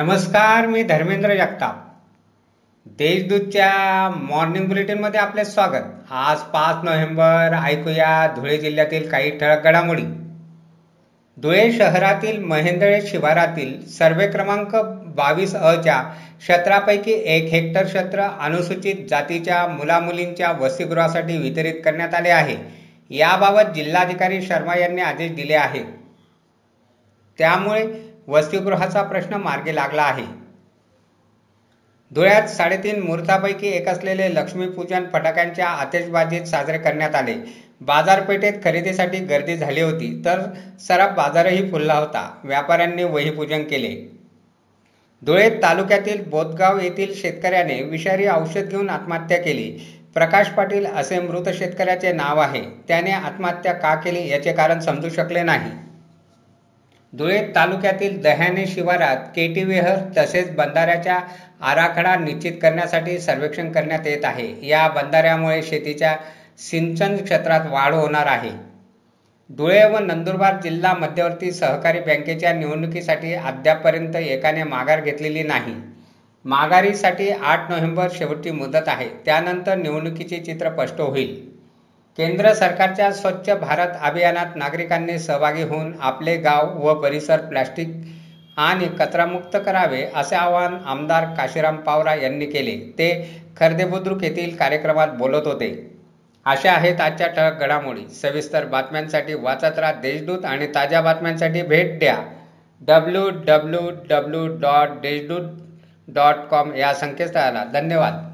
नमस्कार मी धर्मेंद्र जगताप. देशदूतच्या मॉर्निंग बुलेटिनमध्ये आपले स्वागत. आज पाच नोव्हेंबर ऐकूया धुळे जिल्ह्यातील काही ठळक घडामोडी. धुळे शहरातील महेंद्रे शिवारातील सर्वे क्रमांक बावीस अच्या क्षेत्रापैकी एक हेक्टर क्षेत्र अनुसूचित जातीच्या मुलामुलींच्या वसतिगृहासाठी वितरित करण्यात आले आहे. याबाबत जिल्हाधिकारी शर्मा यांनी आदेश दिले आहेत. त्यामुळे वसतिगृहाचा प्रश्न मार्गी लागला आहे. धुळ्यात साडेतीन मुहूर्तापैकी एक असलेले लक्ष्मीपूजन फटाक्यांच्या आतिषबाजीत साजरे करण्यात आले. बाजारपेठेत खरेदीसाठी गर्दी झाली होती तर सराफ बाजारही फुलला होता. व्यापाऱ्यांनी वहीपूजन केले. धुळे तालुक्यातील बोदगाव येथील शेतकऱ्याने विषारी औषध घेऊन आत्महत्या केली. प्रकाश पाटील असे मृत शेतकऱ्याचे नाव आहे. त्याने आत्महत्या का केली याचे कारण समजू शकले नाही. धुळे तालुक्यातील दह्याने शिवारात केटी विहर तसेच बंधाऱ्याच्या आराखडा निश्चित करण्यासाठी सर्वेक्षण करण्यात येत आहे. या बंधाऱ्यामुळे शेतीच्या सिंचन क्षेत्रात वाढ होणार आहे. धुळे व नंदुरबार जिल्हा मध्यवर्ती सहकारी बँकेच्या निवडणुकीसाठी अद्यापपर्यंत एकाने माघार घेतलेली नाही. माघारीसाठी आठ नोव्हेंबर शेवटची मुदत आहे. त्यानंतर निवडणुकीचे चित्र स्पष्ट होईल. केंद्र सरकारच्या स्वच्छ भारत अभियानात नागरिकांनी सहभागी होऊन आपले गाव व परिसर प्लॅस्टिक आणि कचरामुक्त करावे असे आवाहन आमदार काशीराम पावरा यांनी केले. ते खर्दे बुद्रुक येथील कार्यक्रमात बोलत होते. अशा आहेत आजच्या ठळक घडामोडी. सविस्तर बातम्यांसाठी वाचत राहा देशदूत आणि ताज्या बातम्यांसाठी भेट द्या. W W W dot Deshdoot dot com या संकेतस्थळाला. धन्यवाद.